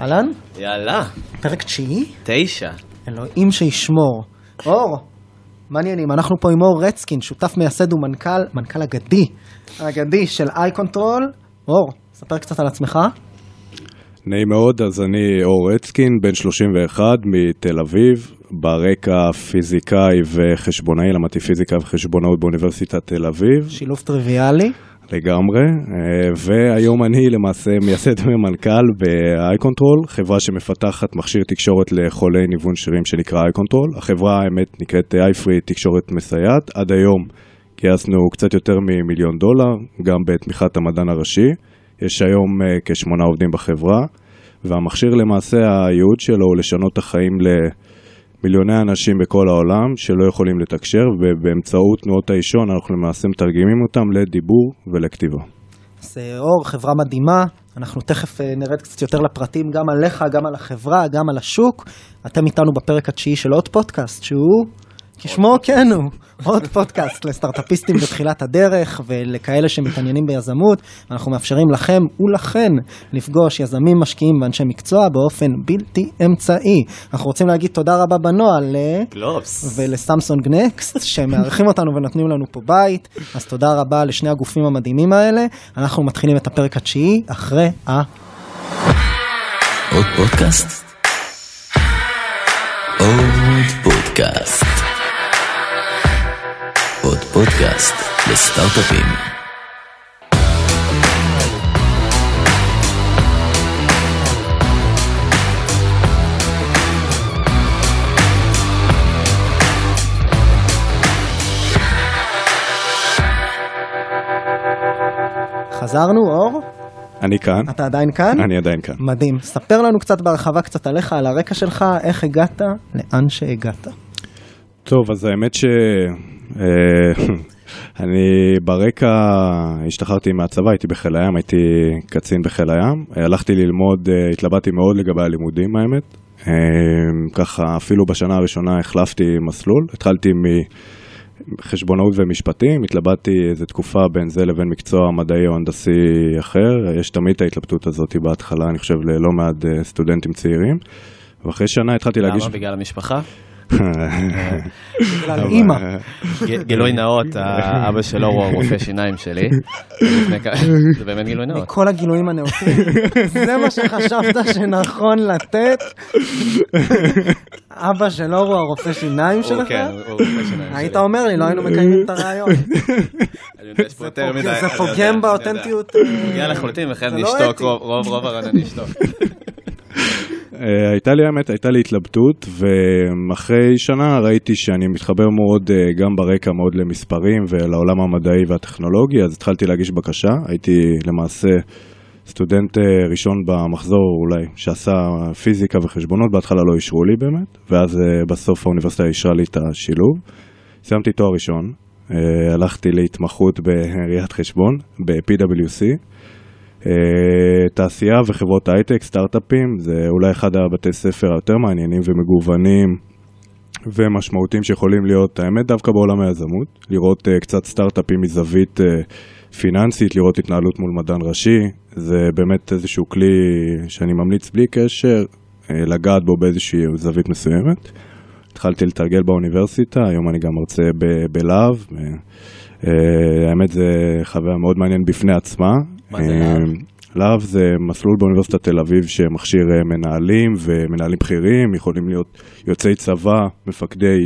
אהלן? יאללה, פרק תשיעי? תשע. אלוהים שישמור. אור, מעניינים, אנחנו פה עם אור רצקין, שותף מייסד ומנכ"ל, מנכ"ל אגדי, אגדי של EyeControl. אור, ספר קצת על עצמך. נעים מאוד, אז אני אור רצקין, בן 31 מתל אביב, ברקע פיזיקאי וחשבונאי, למדתי פיזיקה וחשבונאות באוניברסיטת תל אביב. שילוב טריוויאלי. לגמרי, אה, והיום אני למעשה מייסד ומנכ"ל ב-i control, חברה שמפתחת מכשיר תקשורת לחולי ניוון שרירים שנקרא i control. החברה האמת נקראת iFree תקשורת מסייעת, עד היום גייסנו קצת יותר ממיליון דולר, גם בתמיכת המדען הראשי. יש היום אה, כשמונה עובדים בחברה, והמכשיר למעשה הייעוד שלו הוא לשנות את החיים למיליוני אנשים בכל העולם שלא יכולים לתקשר, ובאמצעות תנועות האישון אנחנו למעשה מתרגמים אותם לדיבור ולכתיבה. אז אה, אור, חברה מדהימה, אנחנו תכף אה, נרד קצת יותר לפרטים גם עליך, גם על החברה, גם על השוק. אתם איתנו בפרק התשיעי של עוד פודקאסט, שהוא, כשמו כן הוא, עוד פודקאסט לסטארט-אפיסטים בתחילת הדרך ולכאלה שמתעניינים ביזמות. אנחנו מאפשרים לכם ולכן לפגוש יזמים, משקיעים ואנשי מקצוע באופן בלתי אמצעי. אנחנו רוצים להגיד תודה רבה בנוהל ל... גלובס. ולסמסונג נקסט, שמארחים אותנו ונותנים לנו פה בית. אז תודה רבה לשני הגופים המדהימים האלה. אנחנו מתחילים את הפרק התשיעי אחרי ה... עוד פודקאסט? עוד פודקאסט. פודקאסט לסטארט-אפים. חזרנו, אור? אני כאן, אתה עדיין כאן? אני עדיין כאן. מדהים. ספר לנו קצת בהרחבה קצת עליך, על הרקע שלך, איך הגעת לאן שהגעת. טוב, אז האמת ש... אה, אני ברקע השתחררתי מהצבא, הייתי בחיל הים, הייתי קצין בחיל הים. הלכתי ללמוד, אה, התלבטתי מאוד לגבי הלימודים האמת. אה, ככה, אפילו בשנה הראשונה החלפתי מסלול. התחלתי מחשבונאות ומשפטים, התלבטתי איזה תקופה בין זה לבין מקצוע מדעי או הנדסי אחר. יש תמיד את ההתלבטות הזאת בהתחלה, אני חושב, ללא מעט אה, סטודנטים צעירים. ואחרי שנה התחלתי להגיש... למה? בגלל המשפחה? בגלל אימא. גילוי נאות, האבא שלו הוא הרופא שיניים שלי. זה באמת גילוי נאות. מכל הגילויים הנאותים, זה מה שחשבת שנכון לתת? אבא שלו הוא הרופא שיניים שלך? כן, הוא רופא שיניים שלי. היית אומר לי, לא היינו מקיימים את הרעיון. זה פוגם. באותנטיות. פוגע לחלוטין, וכן לא נשתוק. רוב- הרעיון אני אשתוק. אה, הייתה לי האמת, הייתה לי התלבטות, ואחרי שנה ראיתי שאני מתחבר מאוד, אה, גם ברקע מאוד למספרים ולעולם המדעי והטכנולוגי, אז התחלתי להגיש בקשה. הייתי למעשה סטודנט אה, ראשון במחזור אולי, שעשה פיזיקה וחשבונות, בהתחלה לא אישרו לי באמת, ואז אה, בסוף האוניברסיטה אישרה לי את השילוב. סיימתי תואר ראשון, אה, הלכתי להתמחות בראיית חשבון, ב-PwC. אה, תעשייה וחברות הייטק, סטארט-אפים, זה אולי אחד הבתי ספר היותר מעניינים ומגוונים ומשמעותיים שיכולים להיות, האמת, דווקא בעולם היזמות, לראות אה, קצת סטארט-אפים מזווית אה, פיננסית, לראות התנהלות מול מדען ראשי, זה באמת איזשהו כלי שאני ממליץ בלי קשר אה, לגעת בו באיזושהי זווית מסוימת. התחלתי לתרגל באוניברסיטה, היום אני גם מרצה בלהב. אה, האמת זה חוויה מאוד מעניינת בפני עצמה. מה זה להב? אה, להב זה מסלול באוניברסיטת תל אביב שמכשיר אה, מנהלים ומנהלים בכירים, יכולים להיות יוצאי צבא, מפקדי,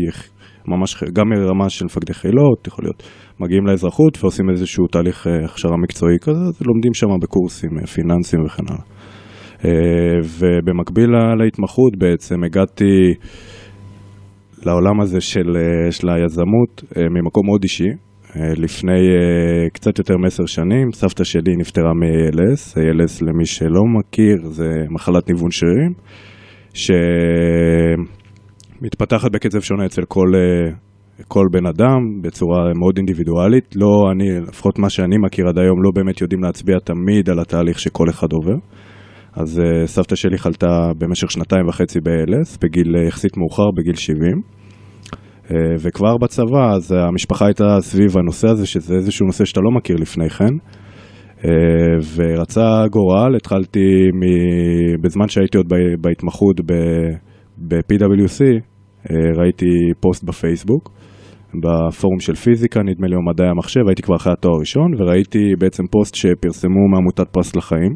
ממש גם מרמה של מפקדי חילות, יכול להיות, מגיעים לאזרחות ועושים איזשהו תהליך אה, הכשרה מקצועי כזה, אז לומדים שם בקורסים אה, פיננסיים וכן הלאה. אה, ובמקביל להתמחות בעצם הגעתי לעולם הזה של, של היזמות ממקום מאוד אישי. אה, לפני אה, קצת יותר מעשר שנים, סבתא שלי נפטרה מ-ALS. ALS, למי שלא מכיר, זה מחלת ניוון שרירים, שמתפתחת בקצב שונה אצל כל, אה, כל בן אדם, בצורה מאוד אינדיבידואלית. לא אני, לפחות מה שאני מכיר עד היום, לא באמת יודעים להצביע תמיד על התהליך שכל אחד עובר. אז סבתא שלי חלתה במשך שנתיים וחצי ב-ALS, בגיל יחסית מאוחר, בגיל 70. Uh, וכבר בצבא, אז המשפחה הייתה סביב הנושא הזה, שזה איזשהו נושא שאתה לא מכיר לפני כן. Uh, ורצה גורל, התחלתי מ... בזמן שהייתי עוד בהתמחות ב-PwC, ראיתי פוסט בפייסבוק. בפורום של פיזיקה, נדמה לי, או מדעי המחשב, הייתי כבר אחרי התואר הראשון, וראיתי בעצם פוסט שפרסמו מעמותת פרס לחיים,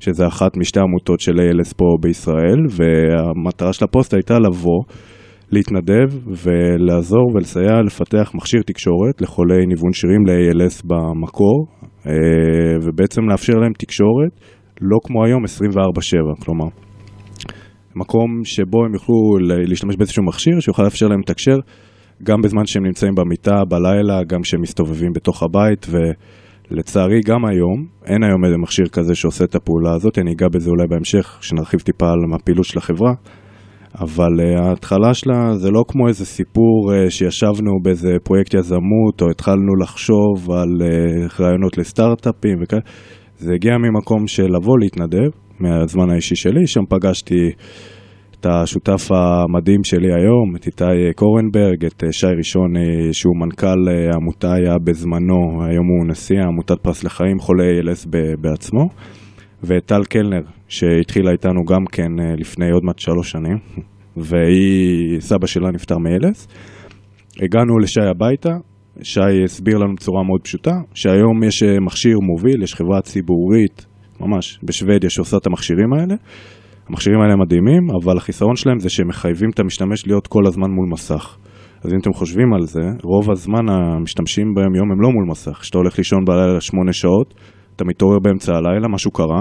שזה אחת משתי עמותות של ALS פה בישראל, והמטרה של הפוסט הייתה לבוא, להתנדב ולעזור ולסייע לפתח מכשיר תקשורת לחולי ניוון שרירים ל-ALS במקור, אה, ובעצם לאפשר להם תקשורת לא כמו היום 24/7, כלומר, מקום שבו הם יוכלו להשתמש באיזשהו מכשיר שיוכל לאפשר להם לתקשר גם בזמן שהם נמצאים במיטה, בלילה, גם כשהם מסתובבים בתוך הבית, ולצערי גם היום, אין היום איזה מכשיר כזה שעושה את הפעולה הזאת, אני אגע בזה אולי בהמשך, כשנרחיב טיפה על הפעילות של החברה, אבל uh, ההתחלה שלה זה לא כמו איזה סיפור uh, שישבנו באיזה פרויקט יזמות, או התחלנו לחשוב על uh, רעיונות לסטארט-אפים וכאלה, זה הגיע ממקום של לבוא להתנדב, מהזמן האישי שלי, שם פגשתי את השותף המדהים שלי היום, את איתי קורנברג, את שי ראשוני, שהוא מנכ"ל העמותה היה בזמנו, היום הוא נשיא עמותת פרס לחיים, חולי ALS בעצמו, ואת טל קלנר, שהתחילה איתנו גם כן לפני עוד מעט שלוש שנים, והיא, סבא שלה נפטר מ-ALS. הגענו לשי הביתה, שי הסביר לנו בצורה מאוד פשוטה, שהיום יש מכשיר מוביל, יש חברה ציבורית, ממש, בשוודיה שעושה את המכשירים האלה. המכשירים האלה מדהימים, אבל החיסרון שלהם זה שהם מחייבים את המשתמש להיות כל הזמן מול מסך. אז אם אתם חושבים על זה, רוב הזמן המשתמשים ביום יום הם לא מול מסך. כשאתה הולך לישון בלילה שמונה שעות, אתה מתעורר באמצע הלילה, משהו קרה,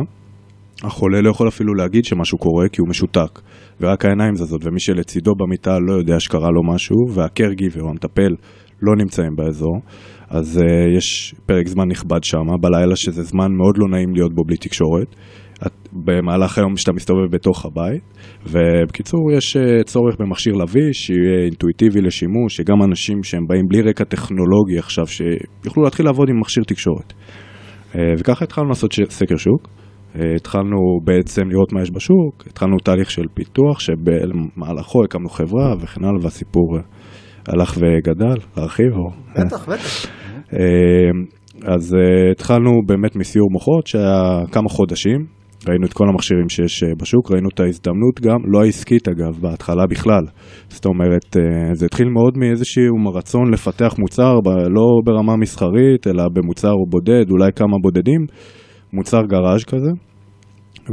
החולה לא יכול אפילו להגיד שמשהו קורה כי הוא משותק, ורק העיניים זזות, ומי שלצידו במיטה לא יודע שקרה לו משהו, והקרגיבר או המטפל לא נמצאים באזור, אז uh, יש פרק זמן נכבד שם, בלילה שזה זמן מאוד לא נעים להיות בו בלי תקשורת. במהלך היום שאתה מסתובב בתוך הבית, ובקיצור יש אה, צורך במכשיר לביש, שיהיה אינטואיטיבי לשימוש, שגם אנשים שהם באים בלי רקע טכנולוגי עכשיו, שיוכלו להתחיל לעבוד עם מכשיר תקשורת. אה, וככה התחלנו לעשות סקר שוק. אה, התחלנו בעצם לראות מה יש בשוק, התחלנו תהליך של פיתוח שבמהלכו הקמנו חברה וכן הלאה והסיפור הלך וגדל, להרחיב או... בטח, בטח. אז התחלנו באמת מסיור מוחות שהיה כמה חודשים, ראינו את כל המכשירים שיש אה, בשוק, ראינו את ההזדמנות גם, לא העסקית אגב, בהתחלה בכלל. זאת אומרת, אה, זה התחיל מאוד מאיזשהו רצון לפתח מוצר, לא ברמה מסחרית, אלא במוצר בודד, אולי כמה בודדים, מוצר גראז' כזה.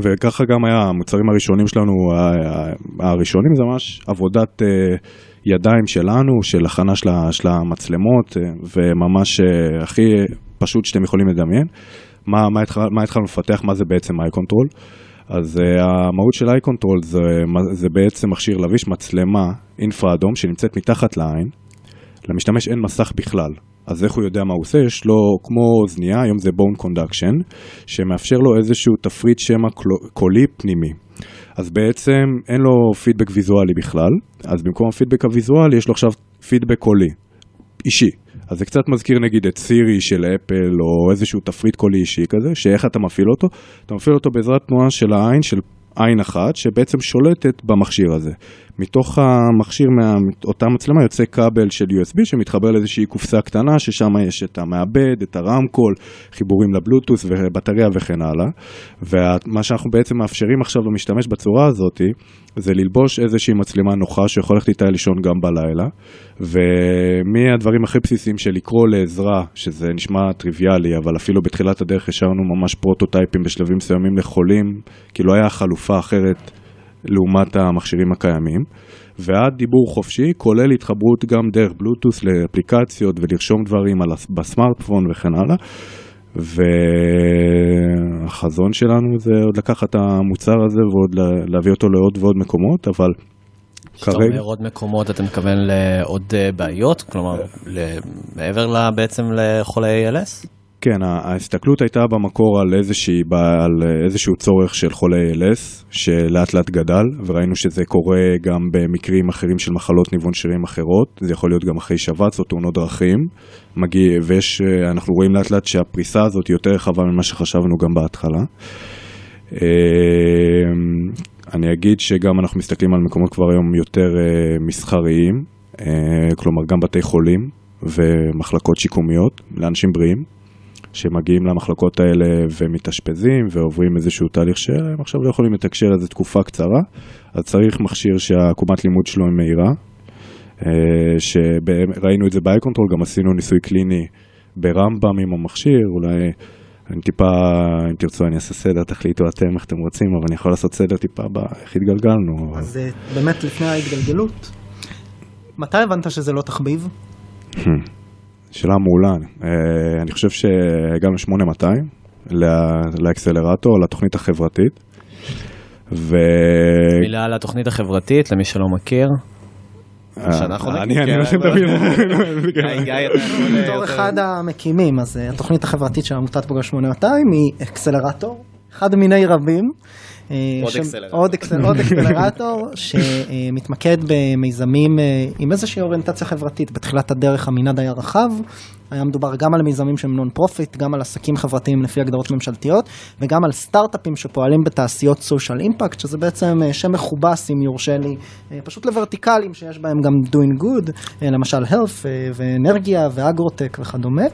וככה גם היה, המוצרים הראשונים שלנו, הראשונים זה ממש עבודת אה, ידיים שלנו, של הכנה של המצלמות, וממש הכי פשוט שאתם יכולים לדמיין. מה, מה, התחל, מה התחלנו לפתח, מה זה בעצם EyeControl. אז אה, המהות של EyeControl זה, זה בעצם מכשיר לביש, מצלמה אינפרה אדום שנמצאת מתחת לעין. למשתמש אין מסך בכלל. אז איך הוא יודע מה הוא עושה? יש לו כמו אוזנייה, היום זה bone conduction, שמאפשר לו איזשהו תפריט שמע קולי פנימי. אז בעצם אין לו פידבק ויזואלי בכלל, אז במקום הפידבק הוויזואלי יש לו עכשיו פידבק קולי, אישי. אז זה קצת מזכיר נגיד את סירי של אפל, או איזשהו תפריט קולי אישי כזה, שאיך אתה מפעיל אותו? אתה מפעיל אותו בעזרת תנועה של העין, של עין אחת, שבעצם שולטת במכשיר הזה. מתוך המכשיר, מאותה מצלמה יוצא כבל של USB שמתחבר לאיזושהי קופסה קטנה, ששם יש את המעבד, את הרמקול, חיבורים לבלוטוס ובטריה וכן הלאה. ומה שאנחנו בעצם מאפשרים עכשיו למשתמש בצורה הזאת, זה ללבוש איזושהי מצלמה נוחה שיכול ללכת איתה לישון גם בלילה. ומהדברים הכי בסיסיים של לקרוא לעזרה, שזה נשמע טריוויאלי, אבל אפילו בתחילת הדרך השארנו ממש פרוטוטייפים בשלבים מסוימים לחולים, כי לא היה חלופה אחרת לעומת המכשירים הקיימים, ועד דיבור חופשי, כולל התחברות גם דרך בלוטוס לאפליקציות ולרשום דברים על, בסמארטפון וכן הלאה. והחזון שלנו זה עוד לקחת את המוצר הזה ועוד להביא אותו לעוד ועוד מקומות, אבל כרגע... כשאתה אומר עוד מקומות, אתה מתכוון לעוד אה, בעיות? כלומר, מעבר בעצם לחולי ALS? כן, ההסתכלות הייתה במקור על, איזושהי, על איזשהו צורך של חולי ALS, שלאט לאט גדל, וראינו שזה קורה גם במקרים אחרים של מחלות ניוון שרירים אחרות, זה יכול להיות גם אחרי שבץ או תאונות דרכים, מגיע, ואנחנו רואים לאט לאט שהפריסה הזאת היא יותר רחבה ממה שחשבנו גם בהתחלה. אמ, אני אגיד שגם אנחנו מסתכלים על מקומות כבר היום יותר אה, מסחריים, אה, כלומר גם בתי חולים ומחלקות שיקומיות לאנשים בריאים. שמגיעים למחלקות האלה ומתאשפזים ועוברים איזשהו תהליך שהם עכשיו לא יכולים לתקשר איזה תקופה קצרה, אז צריך מכשיר שהעקומת לימוד שלו היא מהירה. אה, שראינו את זה ב EyeControl, גם עשינו ניסוי קליני ברמב"ם עם המכשיר, אולי אני טיפה, אם תרצו אני אעשה סדר, תחליטו אתם איך אתם רוצים, אבל אני יכול לעשות סדר טיפה באיך התגלגלנו. אז אה, באמת לפני ההתגלגלות, מתי הבנת שזה לא תחביב? שאלה מעולה, אה, אני חושב שהגענו 8200 לאקסלרטור, לתוכנית החברתית. ו... מילה על התוכנית החברתית, למי שלא מכיר. אה, אני אני הולך לדבר. בתור אחד המקימים, אז אה, התוכנית החברתית של עמותת בוגרי 8200 היא אקסלרטור, אחד מיני רבים. אה, עוד אקסלרטור. עוד אקסלרטור שמתמקד במיזמים עם איזושהי אוריינטציה חברתית. בתחילת הדרך המנעד היה רחב, היה מדובר גם על מיזמים שהם non-profit, גם על עסקים חברתיים לפי הגדרות ממשלתיות, וגם על סטארט-אפים שפועלים בתעשיות social impact, שזה בעצם אה, שם מכובס, אם יורשה לי, אה, פשוט לוורטיקלים שיש בהם גם doing good, אה, למשל health ואנרגיה ואגרוטק וכדומה.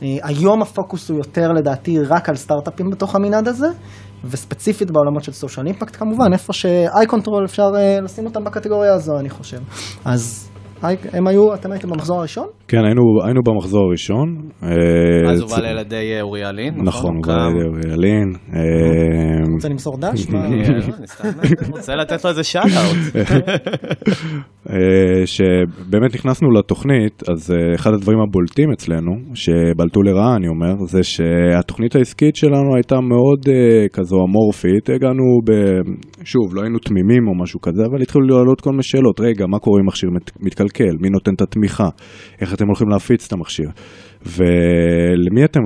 היום הפוקוס הוא יותר לדעתי רק על סטארט-אפים בתוך המנעד הזה. וספציפית בעולמות של social impact כמובן, איפה ש EyeControl אפשר לשים אותם בקטגוריה הזו אני חושב. אז הם היו, אתם הייתם במחזור הראשון? כן, היינו, היינו במחזור הראשון. אה, אז הובל על ידי אה, אורי ילין, נכון? נכון, הובל על ידי אורי ילין. אה, רוצה למסור דש? אני רוצה לתת לו איזה shout-out. שבאמת נכנסנו לתוכנית, אז אחד הדברים הבולטים אצלנו, שבלטו לרעה אני אומר, זה שהתוכנית העסקית שלנו הייתה מאוד כזו אמורפית, הגענו, ב... שוב, לא היינו תמימים או משהו כזה, אבל התחילו לעלות כל מיני שאלות, רגע, מה קורה אם מכשיר מתקלקל, מי נותן את התמיכה, איך אתם הולכים להפיץ את המכשיר. ולמי אתם,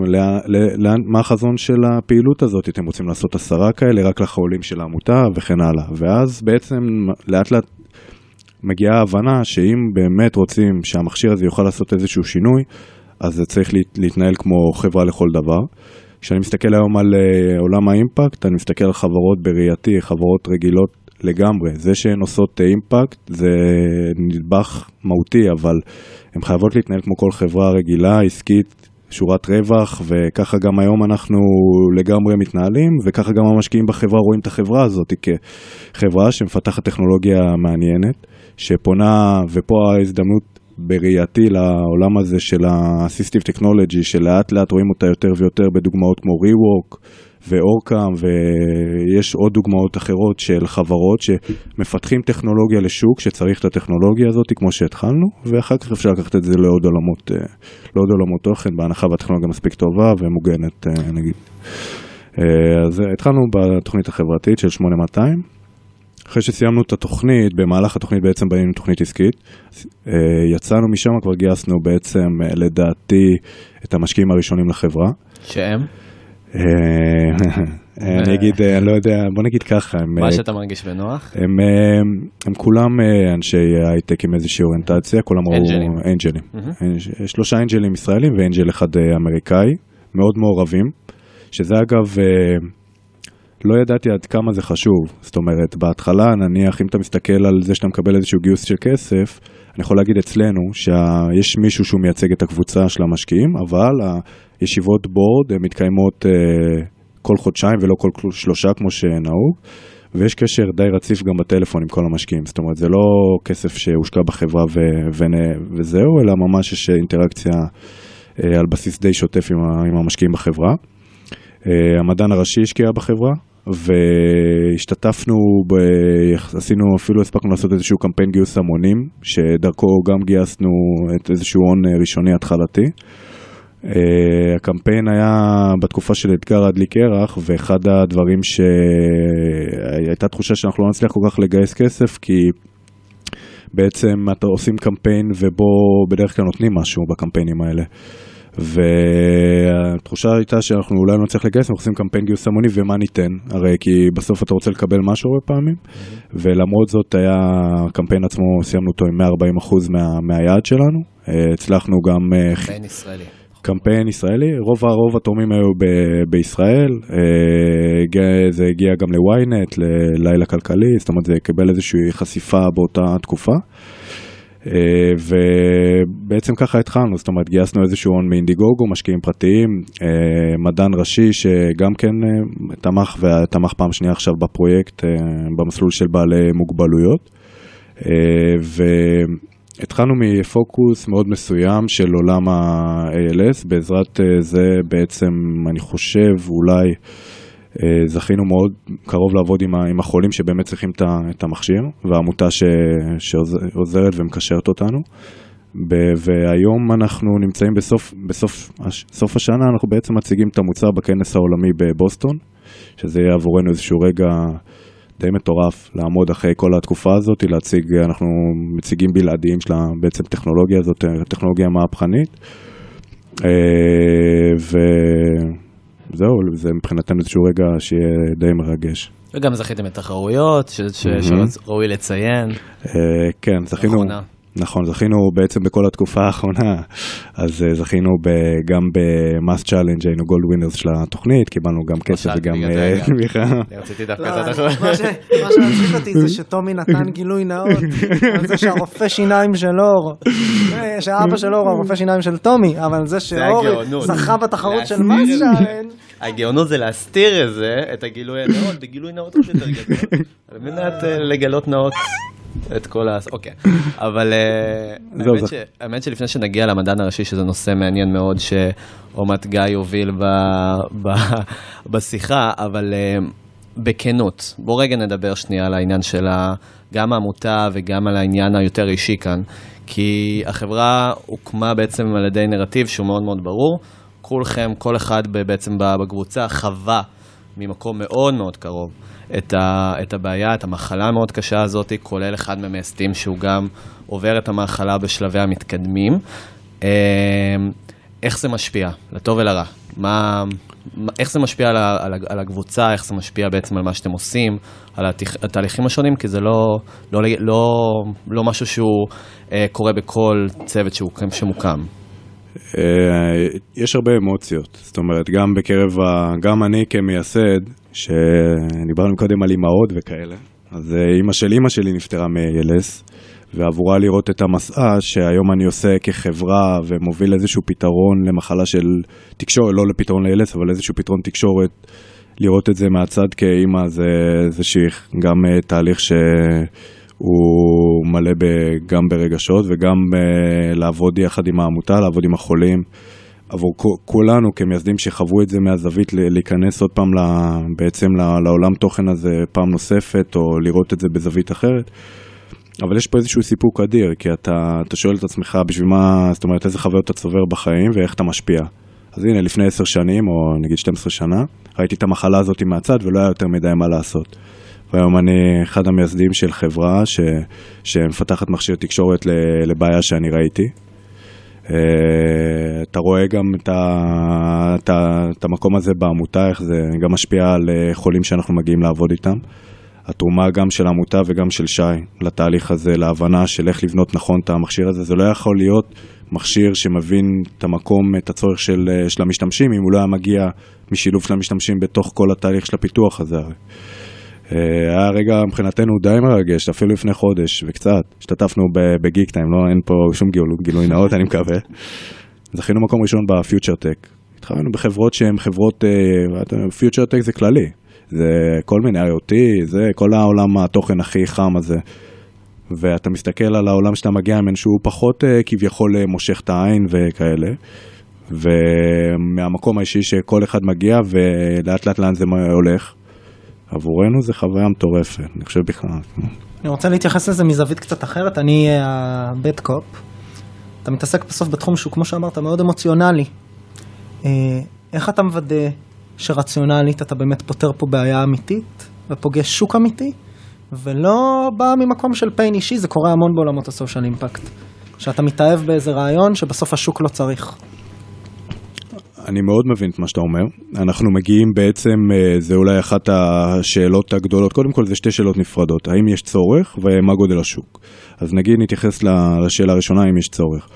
לאן, מה החזון של הפעילות הזאת? אתם רוצים לעשות עשרה כאלה רק לחולים של העמותה וכן הלאה. ואז בעצם לאט לאט מגיעה ההבנה שאם באמת רוצים שהמכשיר הזה יוכל לעשות איזשהו שינוי, אז זה צריך להתנהל כמו חברה לכל דבר. כשאני מסתכל היום על אה, עולם האימפקט, אני מסתכל על חברות בראייתי, חברות רגילות לגמרי. זה שהן עושות אימפקט זה נדבך מהותי, אבל הן חייבות להתנהל כמו כל חברה רגילה, עסקית, שורת רווח, וככה גם היום אנחנו לגמרי מתנהלים, וככה גם המשקיעים בחברה רואים את החברה הזאת כחברה שמפתחת טכנולוגיה מעניינת, שפונה, ופה ההזדמנות בראייתי לעולם הזה של ה-Assistive Technology, שלאט לאט רואים אותה יותר ויותר בדוגמאות כמו ReWork, ואורקאם, ויש עוד דוגמאות אחרות של חברות שמפתחים טכנולוגיה לשוק שצריך את הטכנולוגיה הזאת כמו שהתחלנו, ואחר כך אפשר לקחת את זה לעוד עולמות, אה, לעוד עולמות תוכן, בהנחה והטכנולוגיה מספיק טובה ומוגנת אה, נגיד. אה, אז התחלנו בתוכנית החברתית של 8200. אחרי שסיימנו את התוכנית, במהלך התוכנית בעצם בנינו תוכנית עסקית. יצאנו משם, כבר גייסנו בעצם, לדעתי, את המשקיעים הראשונים לחברה. שהם? אה, אני אגיד, אה, אני לא יודע, בוא נגיד ככה. מה אה, שאתה מרגיש בנוח? הם כולם אנשי הייטק עם איזושהי אוריינטציה, כולם ראו אנג'לים. שלושה אנג'לים ישראלים ואנג'ל אחד אמריקאי, מאוד מעורבים, שזה אגב... לא ידעתי עד כמה זה חשוב. זאת אומרת, בהתחלה, נניח, אם אתה מסתכל על זה שאתה מקבל איזשהו גיוס של כסף, אני יכול להגיד אצלנו שיש מישהו שהוא מייצג את הקבוצה של המשקיעים, אבל הישיבות בורד מתקיימות uh, כל חודשיים ולא כל שלושה כמו שנהוג, ויש קשר די רציף גם בטלפון עם כל המשקיעים. זאת אומרת, זה לא כסף שהושקע בחברה ו- ו- וזהו, אלא ממש יש אינטראקציה uh, על בסיס די שוטף עם, המשקיעים בחברה. Uh, המדען הראשי השקיע בחברה, והשתתפנו, ב... עשינו, אפילו הספקנו לעשות איזשהו קמפיין גיוס המונים, שדרכו גם גייסנו את איזשהו הון ראשוני התחלתי. Uh, הקמפיין היה בתקופה של אתגר הדליק קרח, ואחד הדברים שהייתה תחושה שאנחנו לא נצליח כל כך לגייס כסף, כי בעצם אתה עושים קמפיין ובו בדרך כלל נותנים משהו בקמפיינים האלה. והתחושה הייתה שאנחנו אולי לא נצליח לגייס, אנחנו עושים קמפיין גיוס המוני ומה ניתן, הרי כי בסוף אתה רוצה לקבל משהו הרבה פעמים. ולמרות זאת היה, הקמפיין עצמו, סיימנו אותו עם 140% מה, מהיעד שלנו, אה, הצלחנו גם... אה, קמפיין ישראלי. קמפיין ישראלי, רוב, רוב התורמים היו ב, בישראל, אה, זה הגיע גם ל-ynet, ללילה כלכלי, זאת אומרת זה קיבל איזושהי חשיפה באותה תקופה. אה, ובעצם ככה התחלנו, זאת אומרת גייסנו איזשהו הון מאינדיגוגו, משקיעים פרטיים, אה, מדען ראשי שגם כן אה, תמך ותמך פעם שנייה עכשיו בפרויקט במסלול של בעלי מוגבלויות. והתחלנו מפוקוס מאוד מסוים של עולם ה-ALS, בעזרת זה בעצם אני חושב אולי זכינו מאוד קרוב לעבוד עם, עם החולים שבאמת צריכים את המכשיר, והעמותה ש, שעוזרת ומקשרת אותנו. והיום אנחנו נמצאים בסוף, בסוף סוף השנה, אנחנו בעצם מציגים את המוצר בכנס העולמי בבוסטון, שזה יהיה עבורנו איזשהו רגע די מטורף לעמוד אחרי כל התקופה הזאת, להציג, אנחנו מציגים בלעדיים של בעצם טכנולוגיה הזאת, טכנולוגיה מהפכנית. אה, ו... זהו, זה מבחינתנו איזשהו רגע שיהיה די מרגש. וגם זכיתם בתחרויות, שראוי לציין. אה, כן, זכינו. נכון, זכינו בעצם בכל התקופה האחרונה, אז uh, זכינו ב, גם ב-MassChallenge היינו gold winners של התוכנית, קיבלנו גם כסף וגם תמיכה. רציתי דווקא קצת אחר. מה שהצחיק אותי זה שטומי נתן גילוי נאות, על זה שהרופא שיניים של אור, אה, שאבא של אור הרופא שיניים של טומי, אבל זה שאור זכה בתחרות של Mass Challenge. הגאונות זה להסתיר את זה, את הגילוי הנאות, בגילוי נאות עוד יותר גדול, על מנת אה, לגלות נאות. את כל ה... אוקיי. אבל אה, האמת שלפני שנגיע למדען הראשי, שזה נושא מעניין מאוד, שבאמת גיא הוביל בשיחה, אבל אה, בכנות, בוא רגע נדבר שנייה על העניין של גם העמותה וגם על העניין היותר אישי כאן. כי החברה הוקמה בעצם על ידי נרטיב שהוא מאוד מאוד ברור. כולכם, כל אחד בעצם בקבוצה חווה ממקום מאוד מאוד קרוב את, ה, את הבעיה, את המחלה המאוד קשה הזאת, כולל אחד מהמייסדים שהוא גם עובר את המחלה בשלבי המתקדמים. אמ, איך זה משפיע, לטוב ולרע? מה, איך זה משפיע על, על, על הקבוצה, איך זה משפיע בעצם על מה שאתם עושים, על התהליכים התהליכים השונים, כי זה לא, לא, לא, לא משהו שהוא אה, קורה בכל צוות שהוקם, שמוקם. אה, יש הרבה אמוציות, זאת אומרת, גם בקרב, ה... גם אני כמייסד, שדיברנו קודם על אימהות וכאלה, אז אה, אימא של אימא שלי נפטרה מ-ALS, ועבורה לראות את המסע שהיום אני עושה כחברה ומוביל איזשהו פתרון למחלה של תקשורת, לא לפתרון ל-ALS, אבל איזשהו פתרון תקשורת, לראות את זה מהצד כאימא זה איזשהו גם אה, תהליך ש... הוא מלא ב, גם ברגשות וגם אה, לעבוד יחד עם העמותה, לעבוד עם החולים. עבור כולנו כמייסדים שחוו את זה מהזווית להיכנס עוד פעם בעצם לעולם תוכן הזה פעם נוספת או לראות את זה בזווית אחרת. אבל יש פה איזשהו סיפוק אדיר, כי אתה, אתה שואל את עצמך בשביל מה, זאת אומרת איזה חוויות אתה צובר בחיים ואיך אתה משפיע. אז הנה, לפני עשר שנים, או נגיד 12 שנה, ראיתי את המחלה הזאת מהצד ולא היה יותר מדי מה לעשות. והיום אני אחד המייסדים של חברה ש, שמפתחת מכשיר תקשורת לבעיה שאני ראיתי. אה, אתה רואה גם את, המקום הזה בעמותה, איך זה גם משפיע על אה, חולים שאנחנו מגיעים לעבוד איתם. התרומה גם של העמותה וגם של שי לתהליך הזה, להבנה של איך לבנות נכון את המכשיר הזה, זה לא יכול להיות מכשיר שמבין את המקום, את הצורך של, אה, של המשתמשים, אם הוא לא היה מגיע משילוב של המשתמשים בתוך כל התהליך של הפיתוח הזה היה רגע מבחינתנו די מרגש, אפילו לפני חודש וקצת. השתתפנו בגיק טיים, לא, אין פה שום גילוי, גילוי נאות, אני מקווה. זכינו מקום ראשון בפיוטר טק. התחלנו בחברות שהן חברות, פיוטר uh, טק זה כללי. זה כל מיני IoT, זה כל העולם התוכן הכי חם הזה. ואתה מסתכל על העולם שאתה מגיע ממנו שהוא פחות uh, כביכול מושך את העין וכאלה. ומהמקום האישי שכל אחד מגיע ולאט לאט לאן זה הולך. עבורנו זה חוויה מטורפת, אני חושב בכלל. אני רוצה להתייחס לזה מזווית קצת אחרת, אני הבט קופ. אתה מתעסק בסוף בתחום שהוא, כמו שאמרת, מאוד אמוציונלי. אה, איך אתה מוודא שרציונלית אתה באמת פותר פה בעיה אמיתית ופוגש שוק אמיתי, ולא בא ממקום של פיין אישי, זה קורה המון בעולמות הסושיאל אימפקט. שאתה מתאהב באיזה רעיון שבסוף השוק לא צריך. אני מאוד מבין את מה שאתה אומר. אנחנו מגיעים בעצם, אה, זה אולי אחת השאלות הגדולות. קודם כל, זה שתי שאלות נפרדות. האם יש צורך ומה גודל השוק? אז נגיד נתייחס לשאלה הראשונה, האם יש צורך.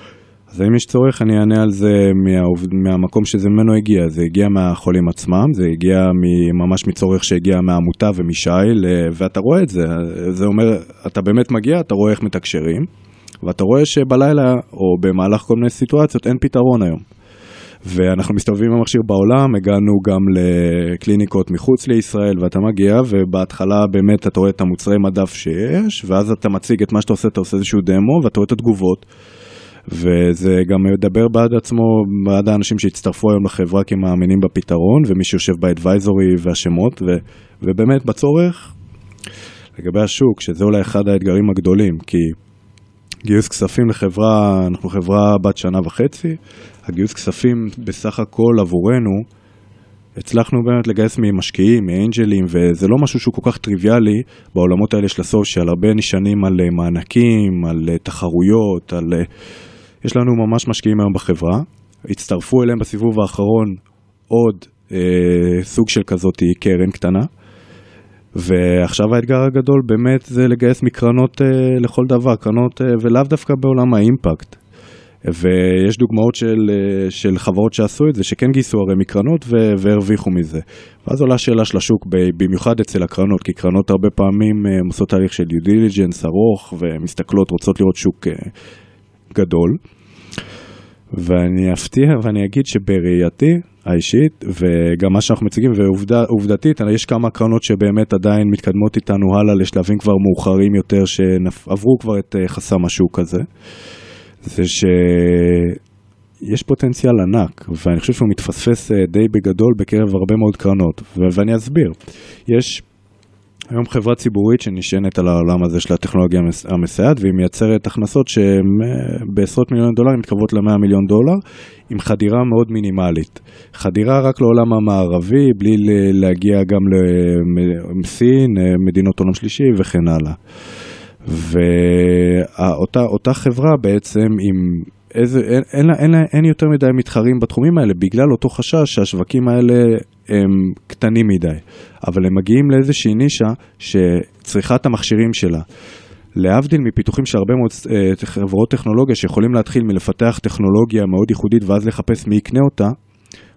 אז האם יש צורך, אני אענה על זה מה, מהמקום שזה ממנו הגיע. זה הגיע מהחולים עצמם, זה הגיע ממש מצורך שהגיע מהעמותה ומשי, ואתה רואה את זה. זה אומר, אתה באמת מגיע, אתה רואה איך מתקשרים. ואתה רואה שבלילה, או במהלך כל מיני סיטואציות, אין פתרון היום. ואנחנו מסתובבים עם המכשיר בעולם, הגענו גם לקליניקות מחוץ לישראל, ואתה מגיע, ובהתחלה באמת אתה רואה את המוצרי מדף שיש, ואז אתה מציג את מה שאתה עושה, אתה עושה איזשהו דמו, ואתה רואה את התגובות. וזה גם מדבר בעד עצמו, בעד האנשים שהצטרפו היום לחברה כי מאמינים בפתרון, ומי שיושב באדוויזורי והשמות, ו, ובאמת בצורך, לגבי השוק, שזה אולי אחד האתגרים הגדולים, כי גיוס כספים לחברה, אנחנו חברה בת שנה וחצי, הגיוס כספים בסך הכל עבורנו, הצלחנו באמת לגייס ממשקיעים, מאנג'לים, וזה לא משהו שהוא כל כך טריוויאלי. בעולמות האלה של הסושיאל, הרבה נשענים על אה, מענקים, על אה, תחרויות, על... אה, יש לנו ממש משקיעים היום בחברה, הצטרפו אליהם בסיבוב האחרון עוד אה, סוג של כזאת קרן קטנה, ועכשיו האתגר הגדול באמת זה לגייס מקרנות אה, לכל דבר, קרנות אה, ולאו דווקא בעולם האימפקט. ויש דוגמאות של, אה, של חברות שעשו את זה, שכן גייסו הרי מקרנות והרוויחו מזה. ואז עולה שאלה של השוק, במיוחד אצל הקרנות, כי קרנות הרבה פעמים אה, עושות תהליך של due diligence ארוך, ומסתכלות, רוצות לראות שוק אה, גדול. ואני אפתיע ואני אגיד שבראייתי האישית, וגם מה שאנחנו מציגים, ועובדתית, יש כמה קרנות שבאמת עדיין מתקדמות איתנו הלאה לשלבים כבר מאוחרים יותר, שעברו כבר את חסם השוק הזה. זה שיש פוטנציאל ענק, ואני חושב שהוא מתפספס אה, די בגדול בקרב הרבה מאוד קרנות, ו- ואני אסביר. יש היום חברה ציבורית שנשענת על העולם הזה של הטכנולוגיה המסייעת, והיא מייצרת הכנסות שבעשרות מיליון דולרים מתקרבות ל-100 מיליון דולר, עם חדירה מאוד מינימלית. חדירה רק לעולם המערבי, בלי להגיע גם לסין, אה, מדינות עולם שלישי וכן הלאה. ואותה חברה בעצם עם איזה, אין, אין, אין, אין יותר מדי מתחרים בתחומים האלה בגלל אותו חשש שהשווקים האלה הם קטנים מדי, אבל הם מגיעים לאיזושהי נישה שצריכת המכשירים שלה. להבדיל מפיתוחים של הרבה מאוד uh, חברות טכנולוגיה שיכולים להתחיל מלפתח טכנולוגיה מאוד ייחודית ואז לחפש מי יקנה אותה,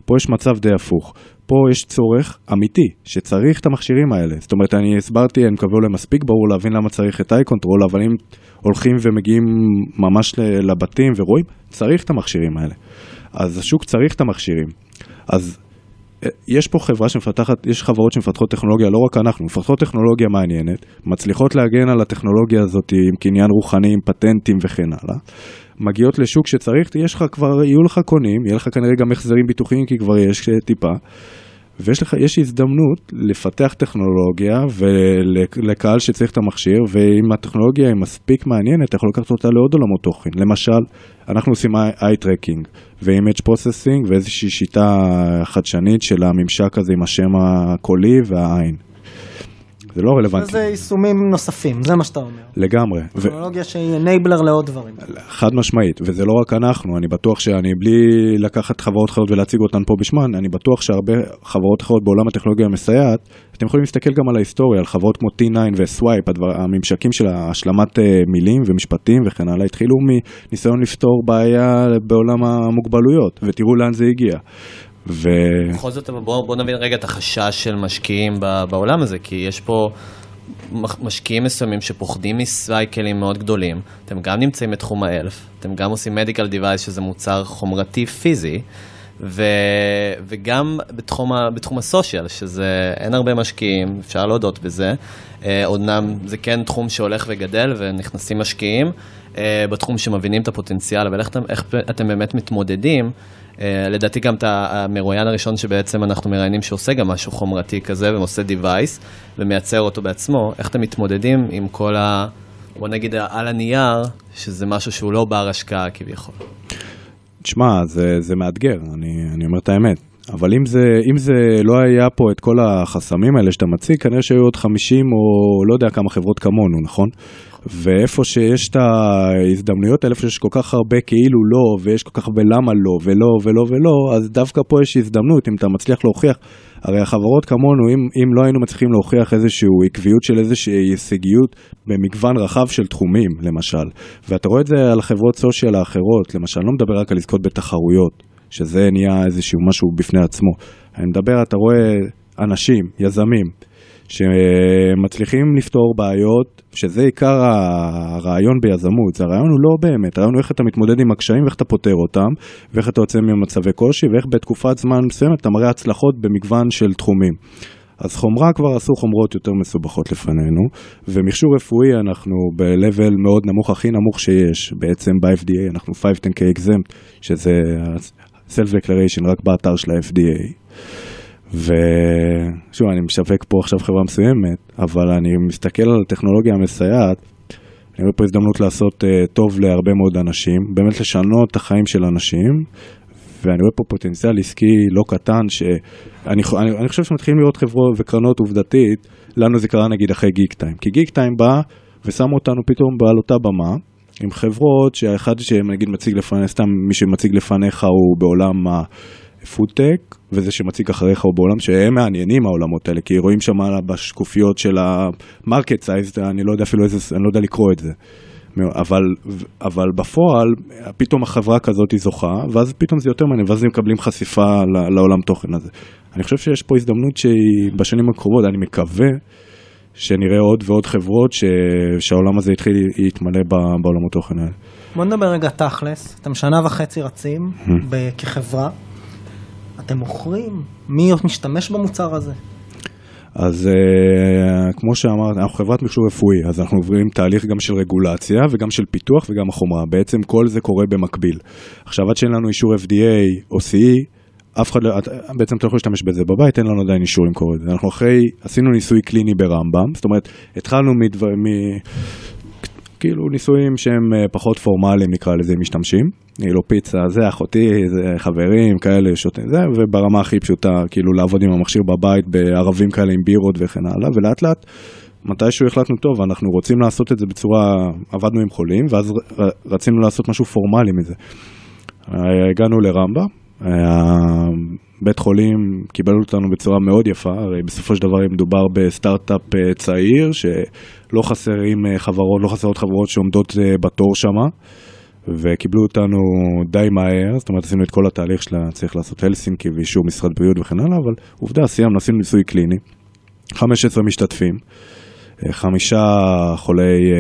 פה יש מצב די הפוך. פה יש צורך אמיתי, שצריך את המכשירים האלה. זאת אומרת, אני הסברתי, אני מקווה אולי מספיק ברור להבין למה צריך את איי-קונטרול, אבל אם הולכים ומגיעים ממש לבתים ורואים, צריך את המכשירים האלה. אז השוק צריך את המכשירים. אז אה, יש פה חברה שמפתחת, יש חברות שמפתחות טכנולוגיה, לא רק אנחנו, מפתחות טכנולוגיה מעניינת, מצליחות להגן על הטכנולוגיה הזאת עם קניין רוחני, עם פטנטים וכן הלאה. מגיעות לשוק שצריך, יש לך כבר, יהיו לך קונים, יהיה לך כנראה גם החזרים ביטוחיים כי כבר יש טיפה. ויש לך, יש הזדמנות לפתח טכנולוגיה ולקהל שצריך את המכשיר, ואם הטכנולוגיה היא מספיק מעניינת, אתה יכול לקחת אותה לעוד עולמות תוכן. למשל, אנחנו עושים eye-tracking ו-image processing ואיזושהי שיטה חדשנית של הממשק הזה עם השם הקולי והעין. זה לא רלוונטי. זה יישומים נוספים, זה מה שאתה אומר. לגמרי. טכנולוגיה ו... שהיא אנייבלר לעוד דברים. חד משמעית, וזה לא רק אנחנו, אני בטוח שאני, בלי לקחת חברות אחרות ולהציג אותן פה בשמן, אני בטוח שהרבה חברות אחרות בעולם הטכנולוגיה המסייעת, אתם יכולים להסתכל גם על ההיסטוריה, על חברות כמו T9 ו-Swipe, הדבר, הממשקים של השלמת אה, מילים ומשפטים וכן הלאה, התחילו מניסיון לפתור בעיה בעולם המוגבלויות, ותראו לאן זה הגיע. ו... בכל זאת, בואו בוא נבין רגע את החשש של משקיעים בעולם הזה, כי יש פה משקיעים מסוימים שפוחדים מסייקלים מאוד גדולים. אתם גם נמצאים בתחום האלף, אתם גם עושים מדיקל דיווייס, שזה מוצר חומרתי פיזי. ו, וגם בתחום, בתחום הסושיאל, שזה אין הרבה משקיעים, אפשר להודות בזה. אומנם זה כן תחום שהולך וגדל ונכנסים משקיעים אה, בתחום שמבינים את הפוטנציאל, אבל איך, איך אתם באמת מתמודדים Uh, לדעתי גם את המרואיין הראשון שבעצם אנחנו מראיינים שעושה גם משהו חומרתי כזה ועושה device ומייצר אותו בעצמו, איך אתם מתמודדים עם כל ה... בוא נגיד על הנייר, שזה משהו שהוא לא בר השקעה כביכול. תשמע, זה, זה מאתגר, אני, אני אומר את האמת. אבל אם זה, אם זה לא היה פה את כל החסמים האלה שאתה מציג, כנראה שהיו עוד 50 או לא יודע כמה חברות כמונו, נכון? ואיפה שיש את ההזדמנויות האלה, איפה שיש כל כך הרבה כאילו לא, ויש כל כך הרבה למה לא, ולא, ולא, ולא, אז דווקא פה יש הזדמנות, אם אתה מצליח להוכיח, הרי החברות כמונו, אם, אם לא היינו מצליחים להוכיח איזושהי עקביות של איזושהי הישגיות במגוון רחב של תחומים, למשל, ואתה רואה את זה על חברות סושיאל האחרות, למשל, אני לא מדבר רק על לזכות בתחרויות, שזה נהיה איזשהו משהו בפני עצמו, אני מדבר, אתה רואה אנשים, יזמים, שמצליחים לפתור בעיות, שזה עיקר הרעיון ביזמות, זה הרעיון הוא לא באמת, הרעיון הוא איך אתה מתמודד עם הקשיים ואיך אתה פותר אותם, ואיך אתה יוצא ממצבי קושי, ואיך בתקופת זמן מסוימת אתה מראה הצלחות במגוון של תחומים. אז חומרה כבר עשו חומרות יותר מסובכות לפנינו, ומכשור רפואי אנחנו ב-level מאוד נמוך, הכי נמוך שיש, בעצם ב-FDA, אנחנו 510K exempt, שזה self declaration רק באתר של ה-FDA. ושוב, אני משווק פה עכשיו חברה מסוימת, אבל אני מסתכל על הטכנולוגיה המסייעת, אני רואה פה הזדמנות לעשות uh, טוב להרבה מאוד אנשים, באמת לשנות את החיים של אנשים, ואני רואה פה פוטנציאל עסקי לא קטן, שאני אני, אני חושב שמתחילים לראות חברות וקרנות עובדתית, לנו זה קרה נגיד אחרי גיק טיים, כי גיק טיים בא ושם אותנו פתאום על אותה במה, עם חברות שהאחד שנגיד מציג לפניך, סתם מי שמציג לפניך הוא בעולם הפודטק, וזה שמציג אחריך הוא בעולם שהם מעניינים העולמות האלה, כי רואים שם בשקופיות של ה-market size, אני לא יודע אפילו איזה, אני לא יודע לקרוא את זה. אבל, אבל בפועל, פתאום החברה כזאת היא זוכה, ואז פתאום זה יותר מעניין, ואז הם מקבלים חשיפה לעולם תוכן הזה. אני חושב שיש פה הזדמנות שהיא בשנים הקרובות, אני מקווה שנראה עוד ועוד חברות ש... שהעולם הזה יתחיל להתמלא בעולמות תוכן האלה. בוא נדבר רגע תכלס, אתם שנה וחצי רצים כחברה, אתם מוכרים? מי משתמש במוצר הזה? אז uh, כמו שאמרת, אנחנו חברת מכשור רפואי, אז אנחנו עוברים תהליך גם של רגולציה וגם של פיתוח וגם החומרה. בעצם כל זה קורה במקביל. עכשיו, עד שאין לנו אישור FDA או CE, אף אחד לא, בעצם אתה לא יכול להשתמש בזה בבית, אין לנו עדיין אישור למכור את זה. אנחנו אחרי, עשינו ניסוי קליני ברמב"ם, זאת אומרת, התחלנו מדבר, מ... כאילו ניסויים שהם אה, פחות פורמליים נקרא לזה משתמשים, כאילו פיצה, זה אחותי, זה חברים, כאלה שותים, זה, וברמה הכי פשוטה, כאילו לעבוד עם המכשיר בבית בערבים כאלה עם בירות וכן הלאה, ולאט לאט, מתישהו החלטנו, טוב, אנחנו רוצים לעשות את זה בצורה, עבדנו עם חולים, ואז רצינו לעשות משהו פורמלי מזה. הגענו לרמב"ם, בית חולים קיבל אותנו בצורה מאוד יפה, הרי בסופו של דבר מדובר בסטארט-אפ אה, צעיר, שלא חסרים אה, חברות, לא חסרות חברות שעומדות אה, בתור שמה, וקיבלו אותנו די מהר, זאת אומרת עשינו את כל התהליך שלה, צריך לעשות הלסינקי ואישור משרד בריאות וכן הלאה, אבל עובדה, סיימנו, עשינו ניסוי קליני, 15 משתתפים, חמישה חולי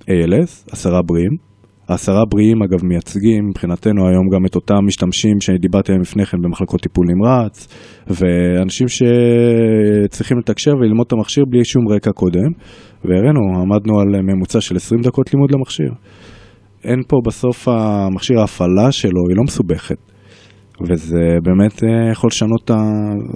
ALS, עשרה בריאים. העשרה בריאים אגב מייצגים מבחינתנו היום גם את אותם משתמשים שדיברתי עליהם לפני כן במחלקות טיפול נמרץ ואנשים שצריכים לתקשר וללמוד את המכשיר בלי שום רקע קודם והראינו, עמדנו על ממוצע של 20 דקות לימוד למכשיר. אין פה בסוף המכשיר ההפעלה שלו, היא לא מסובכת וזה באמת אה, יכול לשנות,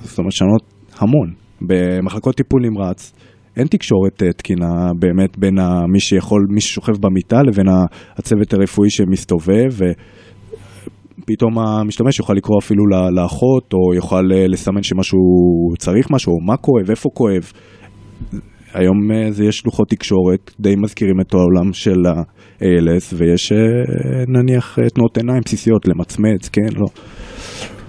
זאת אומרת, לשנות המון. במחלקות טיפול נמרץ אין תקשורת uh, תקינה באמת בין מי שיכול, מי ששוכב במיטה לבין הצוות הרפואי שמסתובב. ופתאום המשתמש יוכל לקרוא אפילו לאחות, או יוכל uh, לסמן שמשהו צריך משהו, או מה כואב, איפה כואב. היום uh, זה יש לוחות תקשורת, די מזכירים את העולם של ה-ALS, ויש uh, נניח תנועות עיניים בסיסיות, למצמץ, כן, לא.